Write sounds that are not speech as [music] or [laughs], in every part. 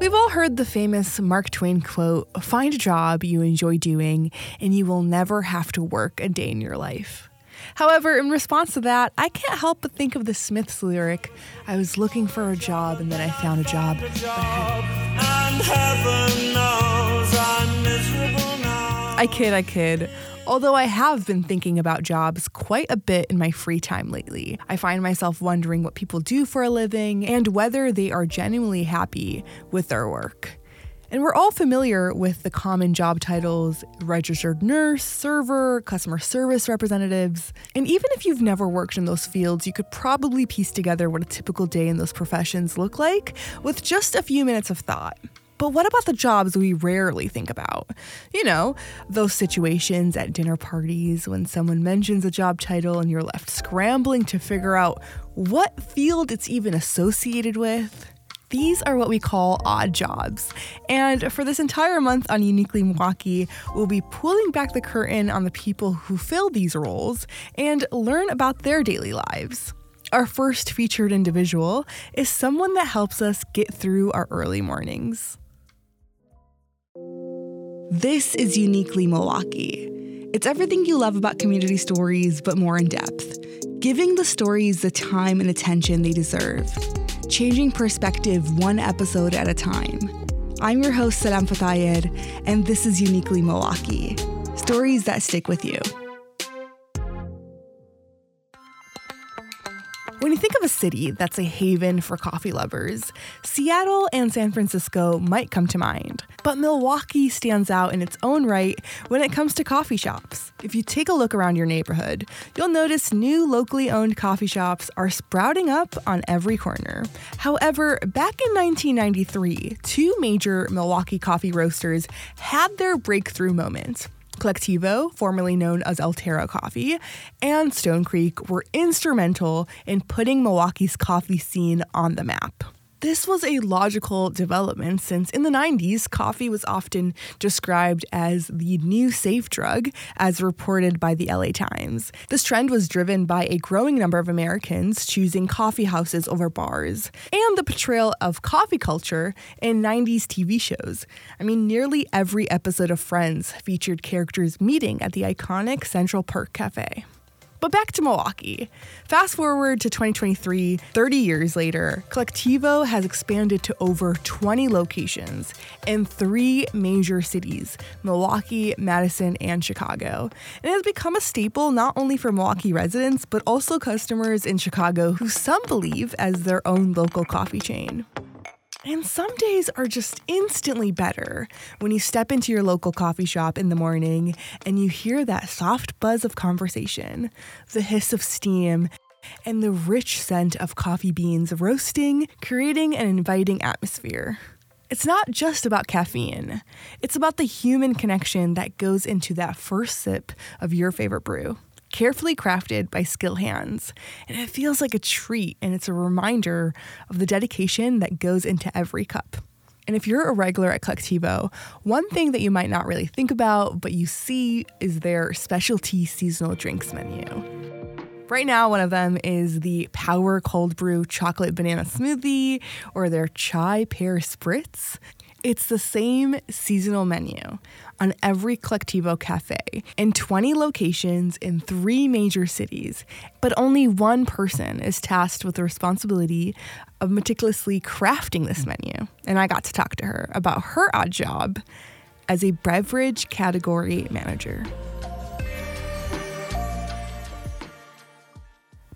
We've all heard the famous Mark Twain quote Find a job you enjoy doing, and you will never have to work a day in your life. However, in response to that, I can't help but think of the Smiths lyric I was looking for a job and then I found a job. I kid, I kid. Although I have been thinking about jobs quite a bit in my free time lately, I find myself wondering what people do for a living and whether they are genuinely happy with their work. And we're all familiar with the common job titles registered nurse, server, customer service representatives. And even if you've never worked in those fields, you could probably piece together what a typical day in those professions look like with just a few minutes of thought. But what about the jobs we rarely think about? You know, those situations at dinner parties when someone mentions a job title and you're left scrambling to figure out what field it's even associated with. These are what we call odd jobs. And for this entire month on Uniquely Milwaukee, we'll be pulling back the curtain on the people who fill these roles and learn about their daily lives. Our first featured individual is someone that helps us get through our early mornings. This is Uniquely Milwaukee. It's everything you love about community stories, but more in depth, giving the stories the time and attention they deserve, changing perspective one episode at a time. I'm your host, Salam Fatayer, and this is Uniquely Milwaukee stories that stick with you. When you think of a city that's a haven for coffee lovers, Seattle and San Francisco might come to mind. But Milwaukee stands out in its own right when it comes to coffee shops. If you take a look around your neighborhood, you'll notice new locally owned coffee shops are sprouting up on every corner. However, back in 1993, two major Milwaukee coffee roasters had their breakthrough moment. Colectivo, formerly known as Alterra Coffee, and Stone Creek were instrumental in putting Milwaukee's coffee scene on the map. This was a logical development since in the 90s, coffee was often described as the new safe drug, as reported by the LA Times. This trend was driven by a growing number of Americans choosing coffee houses over bars, and the portrayal of coffee culture in 90s TV shows. I mean, nearly every episode of Friends featured characters meeting at the iconic Central Perk Cafe. But back to Milwaukee. Fast forward to 2023, 30 years later, Colectivo has expanded to over 20 locations in three major cities Milwaukee, Madison, and Chicago. And it has become a staple not only for Milwaukee residents, but also customers in Chicago who some believe as their own local coffee chain. And some days are just instantly better when you step into your local coffee shop in the morning and you hear that soft buzz of conversation, the hiss of steam, and the rich scent of coffee beans roasting, creating an inviting atmosphere. It's not just about caffeine, it's about the human connection that goes into that first sip of your favorite brew carefully crafted by skilled hands. And it feels like a treat, and it's a reminder of the dedication that goes into every cup. And if you're a regular at Colectivo, one thing that you might not really think about, but you see, is their specialty seasonal drinks menu. Right now, one of them is the Power Cold Brew Chocolate Banana Smoothie or their Chai Pear Spritz. It's the same seasonal menu on every Colectivo cafe in 20 locations in three major cities, but only one person is tasked with the responsibility of meticulously crafting this menu. And I got to talk to her about her odd job as a beverage category manager.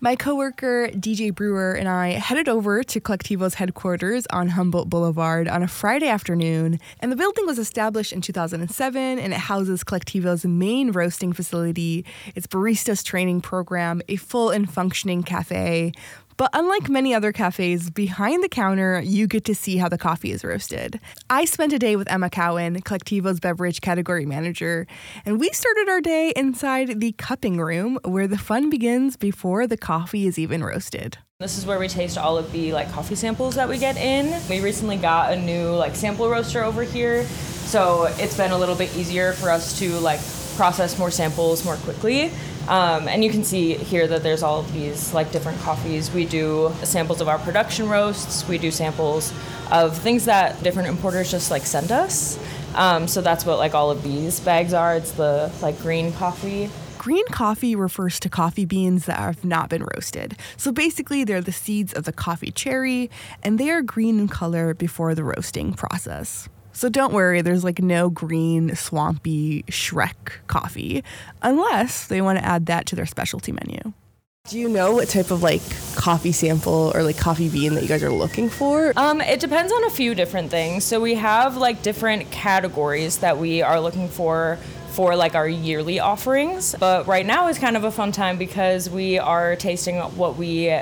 My coworker DJ Brewer and I headed over to Colectivo's headquarters on Humboldt Boulevard on a Friday afternoon, and the building was established in 2007 and it houses Colectivo's main roasting facility, its baristas training program, a full and functioning cafe, but unlike many other cafes, behind the counter, you get to see how the coffee is roasted. I spent a day with Emma Cowan, Colectivo's beverage category manager, and we started our day inside the cupping room where the fun begins before the coffee is even roasted. This is where we taste all of the like coffee samples that we get in. We recently got a new like sample roaster over here, so it's been a little bit easier for us to like process more samples more quickly. Um, and you can see here that there's all of these like different coffees. We do samples of our production roasts. We do samples of things that different importers just like send us. Um, so that's what like all of these bags are. It's the like green coffee. Green coffee refers to coffee beans that have not been roasted. So basically, they're the seeds of the coffee cherry, and they are green in color before the roasting process. So don't worry, there's like no green, swampy Shrek coffee, unless they want to add that to their specialty menu. Do you know what type of like coffee sample or like coffee bean that you guys are looking for? Um, it depends on a few different things. So we have like different categories that we are looking for for like our yearly offerings. But right now is kind of a fun time because we are tasting what we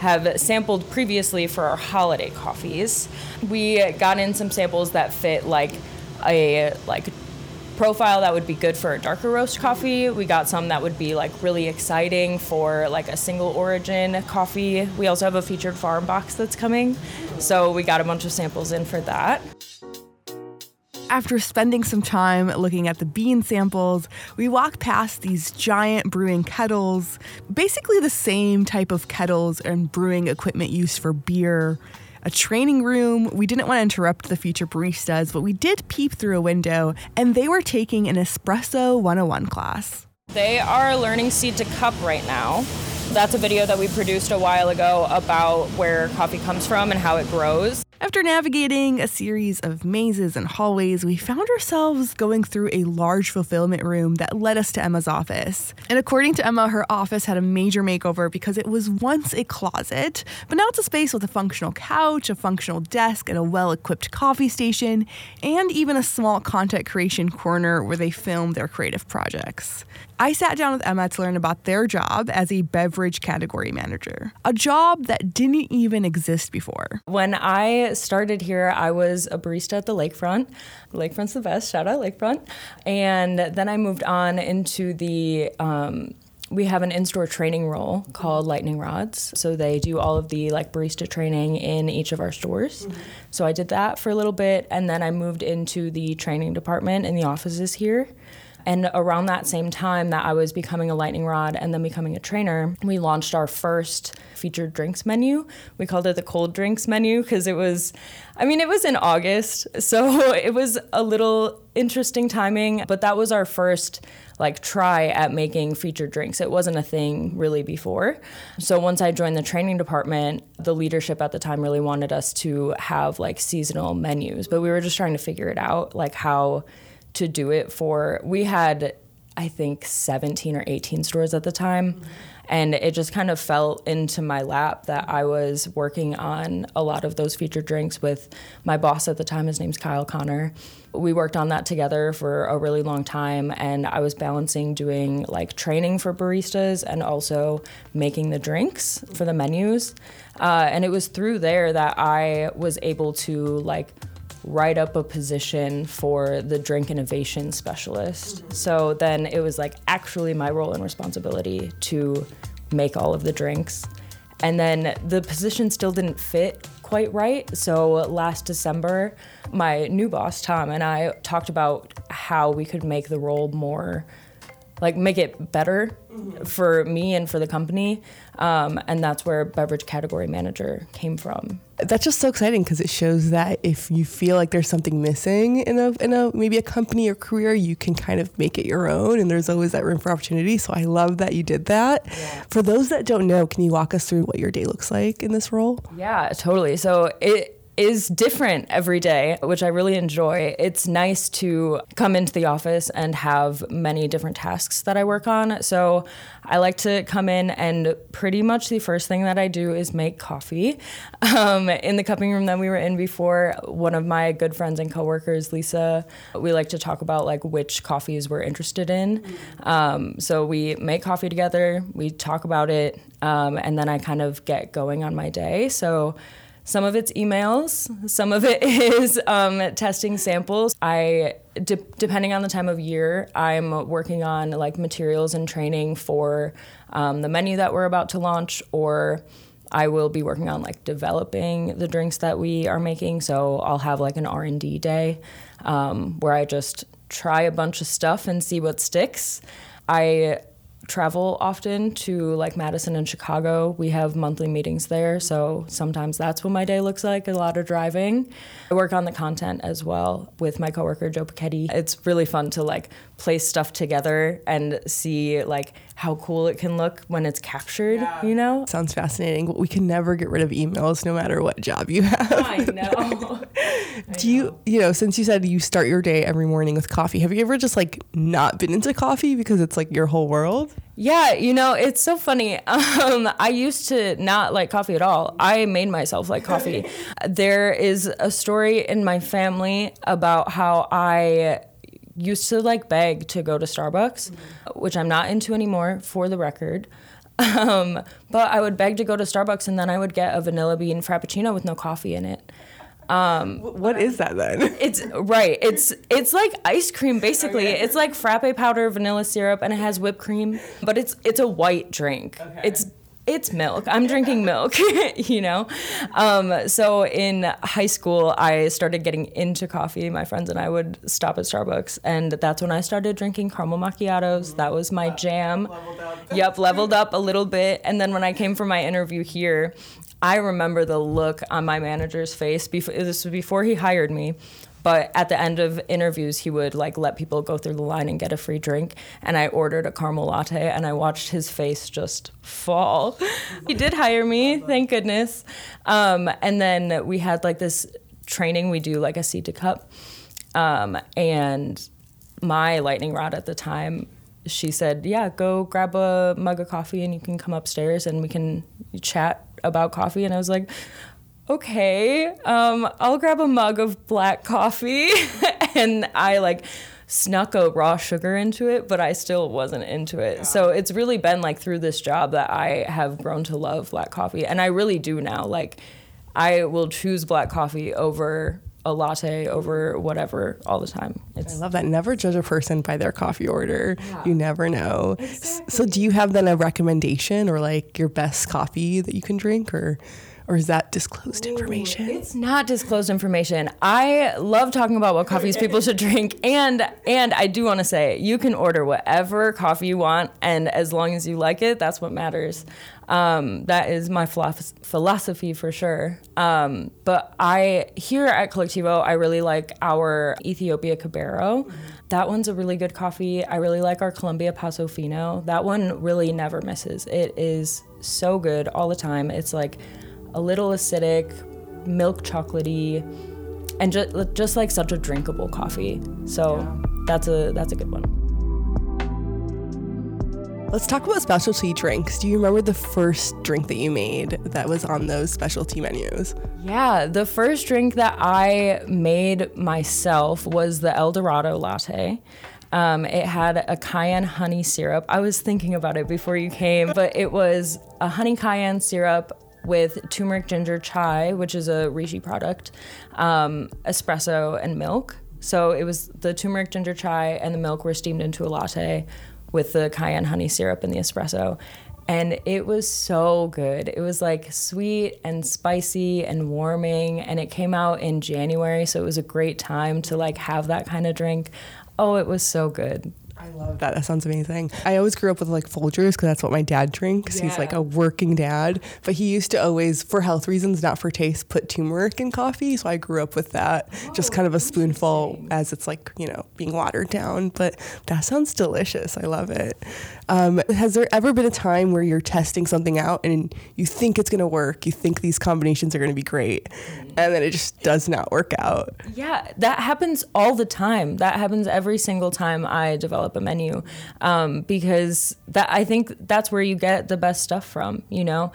have sampled previously for our holiday coffees. We got in some samples that fit like a like profile that would be good for a darker roast coffee. We got some that would be like really exciting for like a single origin coffee. We also have a featured farm box that's coming. So we got a bunch of samples in for that. After spending some time looking at the bean samples, we walk past these giant brewing kettles, basically the same type of kettles and brewing equipment used for beer. A training room. We didn't want to interrupt the future baristas, but we did peep through a window, and they were taking an Espresso 101 class. They are learning seed to cup right now. That's a video that we produced a while ago about where coffee comes from and how it grows. After navigating a series of mazes and hallways, we found ourselves going through a large fulfillment room that led us to Emma's office. And according to Emma, her office had a major makeover because it was once a closet, but now it's a space with a functional couch, a functional desk, and a well equipped coffee station, and even a small content creation corner where they film their creative projects. I sat down with Emma to learn about their job as a beverage category manager, a job that didn't even exist before. When I started here, I was a barista at the Lakefront. Lakefront's the best, shout out Lakefront. And then I moved on into the um, we have an in-store training role called lightning rods so they do all of the like barista training in each of our stores mm-hmm. so i did that for a little bit and then i moved into the training department in the offices here and around that same time that I was becoming a lightning rod and then becoming a trainer, we launched our first featured drinks menu. We called it the cold drinks menu because it was, I mean, it was in August. [laughs] So it was a little interesting timing, but that was our first like try at making featured drinks. It wasn't a thing really before. So once I joined the training department, the leadership at the time really wanted us to have like seasonal menus, but we were just trying to figure it out, like how to do it for we had I think 17 or 18 stores at the time. Mm-hmm. And it just kind of fell into my lap that I was working on a lot of those featured drinks with my boss at the time. His name's Kyle Connor. We worked on that together for a really long time. And I was balancing doing like training for baristas and also making the drinks for the menus. Uh, and it was through there that I was able to like write up a position for the drink innovation specialist. Mm-hmm. So then it was like actually my role and responsibility to make all of the drinks. And then the position still didn't fit quite right. So last December, my new boss, Tom, and I talked about how we could make the role more like make it better mm-hmm. for me and for the company. Um, and that's where beverage category manager came from. That's just so exciting because it shows that if you feel like there's something missing in a in a maybe a company or career, you can kind of make it your own, and there's always that room for opportunity. So I love that you did that. Yeah. For those that don't know, can you walk us through what your day looks like in this role? Yeah, totally. So it is different every day, which I really enjoy. It's nice to come into the office and have many different tasks that I work on. So I like to come in and pretty much the first thing that I do is make coffee. [laughs] Um, in the cupping room that we were in before, one of my good friends and coworkers, Lisa, we like to talk about like which coffees we're interested in. Um, so we make coffee together, we talk about it, um, and then I kind of get going on my day. So some of it's emails, some of it [laughs] is um, testing samples. I, de- depending on the time of year, I'm working on like materials and training for um, the menu that we're about to launch, or I will be working on like developing the drinks that we are making. So I'll have like an R and D day um, where I just try a bunch of stuff and see what sticks. I travel often to like Madison and Chicago. We have monthly meetings there, so sometimes that's what my day looks like a lot of driving. I work on the content as well with my coworker Joe Pachetti. It's really fun to like place stuff together and see like how cool it can look when it's captured, yeah. you know? Sounds fascinating. We can never get rid of emails no matter what job you have. I know. [laughs] [laughs] Do you, you know, since you said you start your day every morning with coffee, have you ever just like not been into coffee because it's like your whole world? Yeah, you know, it's so funny. [laughs] Um, I used to not like coffee at all. I made myself like coffee. [laughs] there is a story in my family about how I used to like beg to go to Starbucks, which I'm not into anymore, for the record. [laughs] Um, but I would beg to go to Starbucks and then I would get a vanilla bean frappuccino with no coffee in it. Um, what is that then? [laughs] It's right. It's it's like ice cream basically. Okay. It's like frappe powder, vanilla syrup, and it has whipped cream. But it's it's a white drink. Okay. It's it's milk. I'm drinking milk, [laughs] you know? Um, so in high school, I started getting into coffee. My friends and I would stop at Starbucks, and that's when I started drinking caramel macchiatos. That was my jam. Leveled yep, leveled [laughs] up a little bit. And then when I came for my interview here, I remember the look on my manager's face. Before, this was before he hired me. But at the end of interviews, he would like let people go through the line and get a free drink. And I ordered a caramel latte, and I watched his face just fall. [laughs] he did hire me, thank goodness. Um, and then we had like this training. We do like a seed to cup, um, and my lightning rod at the time. She said, "Yeah, go grab a mug of coffee, and you can come upstairs, and we can chat about coffee." And I was like, okay, um, I'll grab a mug of black coffee. [laughs] and I like snuck a raw sugar into it, but I still wasn't into it. Yeah. So it's really been like through this job that I have grown to love black coffee. And I really do now. Like, I will choose black coffee over a latte over whatever all the time. It's, I love that. Never judge a person by their coffee order. Yeah. You never know. Exactly. So do you have then a recommendation or like your best coffee that you can drink or or is that disclosed information? It's not disclosed information. I love talking about what coffees people should drink, and and I do want to say you can order whatever coffee you want, and as long as you like it, that's what matters. Um, that is my philosophy for sure. Um, but I here at Colectivo, I really like our Ethiopia Kibero. That one's a really good coffee. I really like our Colombia Paso Fino. That one really never misses. It is so good all the time. It's like a little acidic, milk chocolatey, and just just like such a drinkable coffee. So yeah. that's a that's a good one. Let's talk about specialty drinks. Do you remember the first drink that you made that was on those specialty menus? Yeah, the first drink that I made myself was the El Dorado latte. Um, it had a cayenne honey syrup. I was thinking about it before you came, but it was a honey cayenne syrup, with turmeric ginger chai, which is a Rishi product, um, espresso, and milk. So it was the turmeric ginger chai and the milk were steamed into a latte with the cayenne honey syrup and the espresso. And it was so good. It was like sweet and spicy and warming. And it came out in January. So it was a great time to like have that kind of drink. Oh, it was so good. I love that. That sounds amazing. I always grew up with like Folgers because that's what my dad drinks. Yeah. He's like a working dad, but he used to always, for health reasons, not for taste, put turmeric in coffee. So I grew up with that, oh, just kind of a spoonful as it's like you know being watered down. But that sounds delicious. I love it. Um, has there ever been a time where you're testing something out and you think it's going to work? You think these combinations are going to be great, and then it just does not work out? Yeah, that happens all the time. That happens every single time I develop a menu, um, because that I think that's where you get the best stuff from. You know.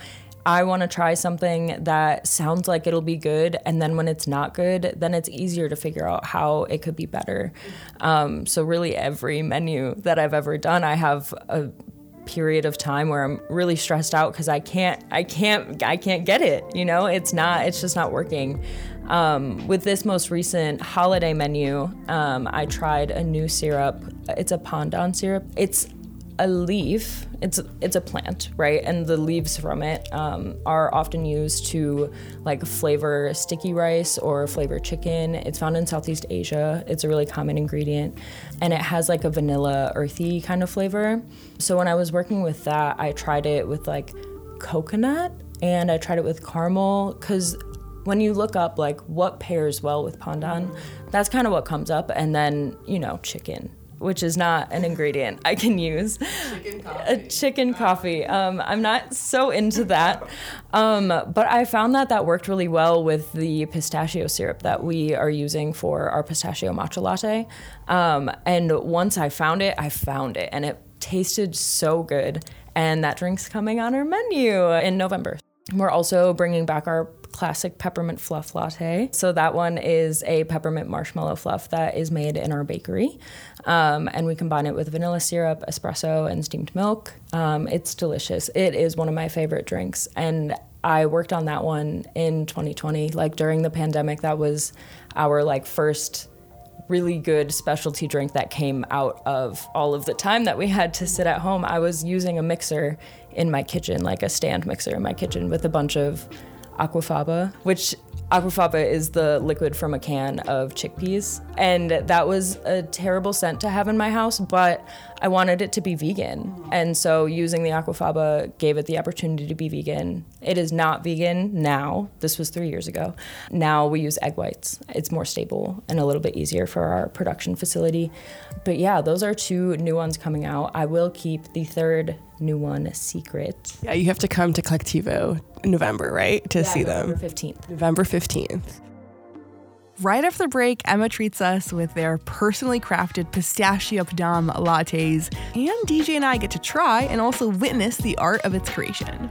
I want to try something that sounds like it'll be good, and then when it's not good, then it's easier to figure out how it could be better. Um, so, really, every menu that I've ever done, I have a period of time where I'm really stressed out because I can't, I can't, I can't get it. You know, it's not, it's just not working. Um, with this most recent holiday menu, um, I tried a new syrup. It's a pandan syrup. It's a leaf. It's it's a plant, right? And the leaves from it um, are often used to like flavor sticky rice or flavor chicken. It's found in Southeast Asia. It's a really common ingredient, and it has like a vanilla, earthy kind of flavor. So when I was working with that, I tried it with like coconut and I tried it with caramel because when you look up like what pairs well with pandan, that's kind of what comes up, and then you know chicken which is not an ingredient I can use. Chicken coffee. A chicken coffee. Um, I'm not so into that. Um, but I found that that worked really well with the pistachio syrup that we are using for our pistachio matcha latte. Um, and once I found it, I found it. And it tasted so good. And that drink's coming on our menu in November. We're also bringing back our classic peppermint fluff latte. So that one is a peppermint marshmallow fluff that is made in our bakery. Um, and we combine it with vanilla syrup, espresso, and steamed milk. Um, it's delicious. It is one of my favorite drinks. And I worked on that one in 2020, like during the pandemic. That was our like first really good specialty drink that came out of all of the time that we had to sit at home. I was using a mixer in my kitchen, like a stand mixer in my kitchen with a bunch of aquafaba, which aquafaba is the liquid from a can of chickpeas. And that was a terrible scent to have in my house, but I wanted it to be vegan. And so using the aquafaba gave it the opportunity to be vegan. It is not vegan now. This was three years ago. Now we use egg whites. It's more stable and a little bit easier for our production facility. But yeah, those are two new ones coming out. I will keep the third new one secret. Yeah, you have to come to Colectivo in November, right? To yeah, see November them. 15th. November 15th. Right after the break, Emma treats us with their personally crafted pistachio pandan lattes, and DJ and I get to try and also witness the art of its creation.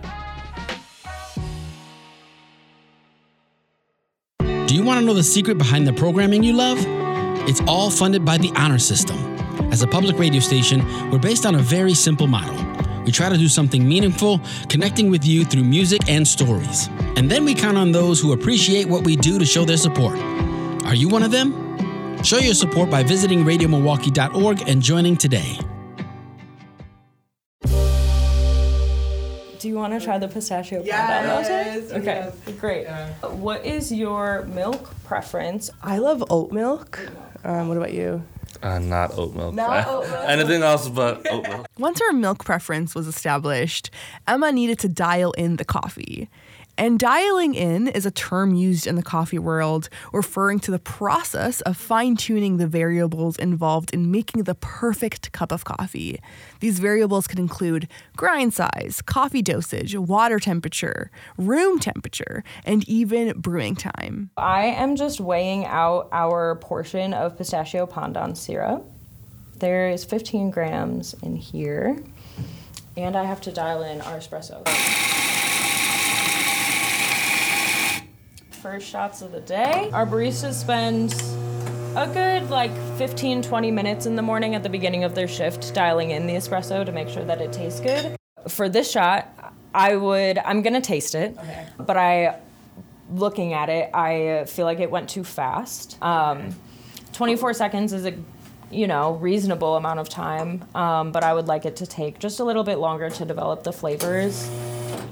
Do you want to know the secret behind the programming you love? It's all funded by the Honor System. As a public radio station, we're based on a very simple model. We try to do something meaningful, connecting with you through music and stories. And then we count on those who appreciate what we do to show their support. Are you one of them? Show your support by visiting radiomilwaukee.org and joining today. Do you want to try the pistachio Yes, latte? Okay, great. Yeah. What is your milk preference? I love oat milk. Um, what about you? Uh, not oat milk. Not oat milk. [laughs] Anything else but oat milk. Once her milk preference was established, Emma needed to dial in the coffee. And dialing in is a term used in the coffee world referring to the process of fine tuning the variables involved in making the perfect cup of coffee. These variables can include grind size, coffee dosage, water temperature, room temperature, and even brewing time. I am just weighing out our portion of pistachio pandan syrup. There is 15 grams in here, and I have to dial in our espresso. First shots of the day. Our baristas spend a good like 15 20 minutes in the morning at the beginning of their shift dialing in the espresso to make sure that it tastes good. For this shot, I would I'm going to taste it. Okay. But I looking at it, I feel like it went too fast. Um, 24 seconds is a you know reasonable amount of time, um, but I would like it to take just a little bit longer to develop the flavors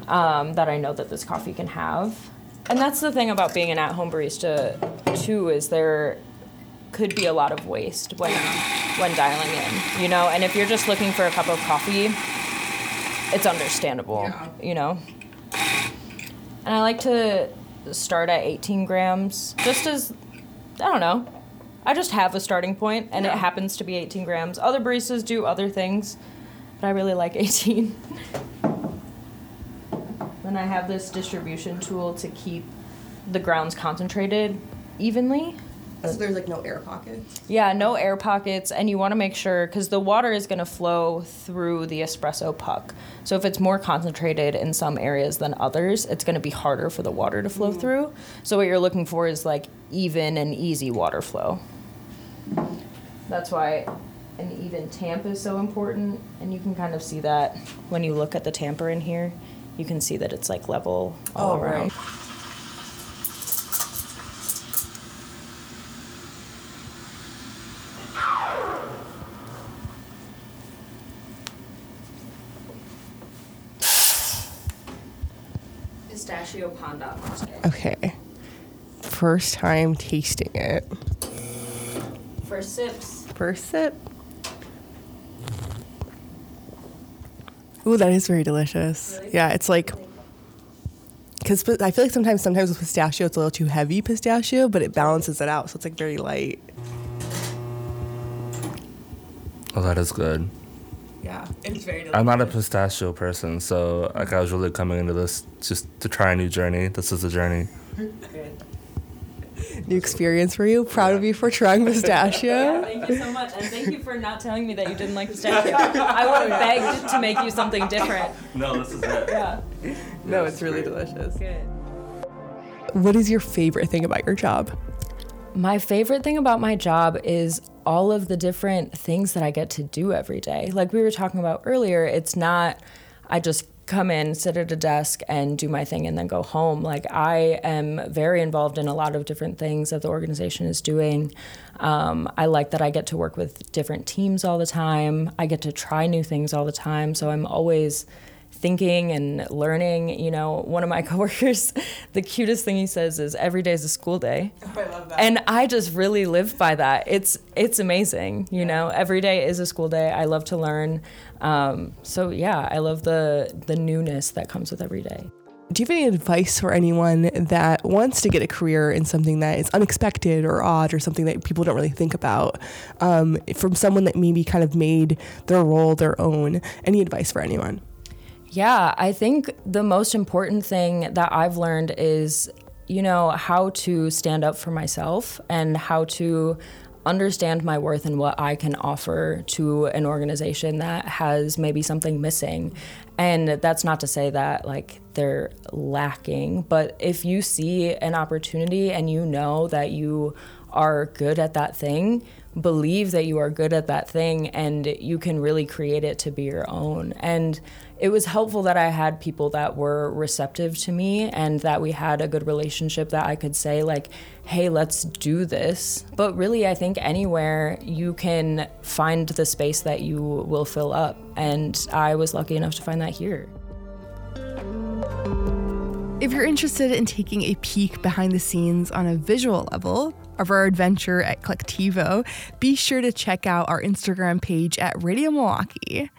um, that I know that this coffee can have. And that's the thing about being an at-home barista too is there could be a lot of waste when when dialing in, you know. And if you're just looking for a cup of coffee, it's understandable, Yeah. you know. And I like to start at 18 grams, just as I don't know. I just have a starting point, and it happens to be 18 grams. Other baristas do other things, but I really like [laughs] 18. Then I have this distribution tool to keep the grounds concentrated evenly. So there's like no air pockets. Yeah, no air pockets, and you want to make sure because the water is going to flow through the espresso puck. So if it's more concentrated in some areas than others, it's going to be harder for the water to flow mm-hmm. through. So what you're looking for is like even and easy water flow. That's why an even tamp is so important, and you can kind of see that when you look at the tamper in here you can see that it's like level all oh, around. Right. Pistachio panda monster. Okay. First time tasting it. First sips. First sip. Ooh, that is very delicious. Really? Yeah, it's like because I feel like sometimes sometimes with pistachio it's a little too heavy pistachio, but it balances it out, so it's like very light. Oh, that is good. Yeah, it's very delicious. I'm not a pistachio person, so like I was really coming into this just to try a new journey. This is a journey. [laughs] new experience for you. Proud of you for trying pistachio. [laughs] Thank you so much, and thank you for not telling me that you didn't like pistachio. I would have begged to make you something different. No, this is it. Yeah. no, it's really delicious. Good. What is your favorite thing about your job? My favorite thing about my job is all of the different things that I get to do every day. Like we were talking about earlier, it's not, I just come in, sit at a desk, and do my thing and then go home. Like I am very involved in a lot of different things that the organization is doing. Um, I like that I get to work with different teams all the time. I get to try new things all the time. So I'm always thinking and learning. You know, one of my [laughs] coworkers, the cutest thing he says is every day is a school day. Oh, I love that. And I just really live by that. It's it's amazing, you know. Every day is a school day. I love to learn. Um, so yeah, I love the the newness that comes with every day. Do you have any advice for anyone that wants to get a career in something that is unexpected or odd or something that people don't really think about? Um, from someone that maybe kind of made their role their own. Any advice for anyone? Yeah, I think the most important thing that I've learned is, you know, how to stand up for myself and how to understand my worth and what I can offer to an organization that has maybe something missing. And that's not to say that like they're lacking, but if you see an opportunity and you know that you are good at that thing, believe that you are good at that thing and you can really create it to be your own. And it was helpful that I had people that were receptive to me and that we had a good relationship that I could say, like, hey, let's do this. But really, I think anywhere you can find the space that you will fill up. And I was lucky enough to find that here. If you're interested in taking a peek behind the scenes on a visual level of our adventure at Colectivo, be sure to check out our Instagram page at Radio Milwaukee.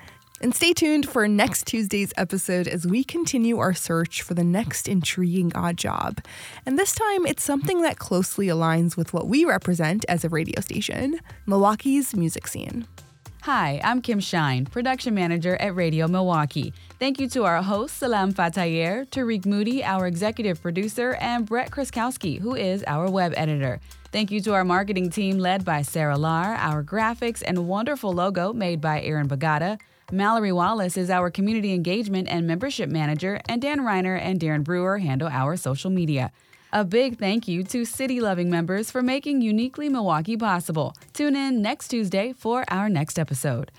And stay tuned for next Tuesday's episode as we continue our search for the next intriguing odd job. And this time, it's something that closely aligns with what we represent as a radio station Milwaukee's music scene. Hi, I'm Kim Shine, production manager at Radio Milwaukee. Thank you to our host, Salam Fatayer, Tarik Moody, our executive producer, and Brett Kraskowski, who is our web editor. Thank you to our marketing team led by Sarah Lar, our graphics and wonderful logo made by Aaron Bagata. Mallory Wallace is our community engagement and membership manager, and Dan Reiner and Darren Brewer handle our social media. A big thank you to City Loving members for making Uniquely Milwaukee possible. Tune in next Tuesday for our next episode.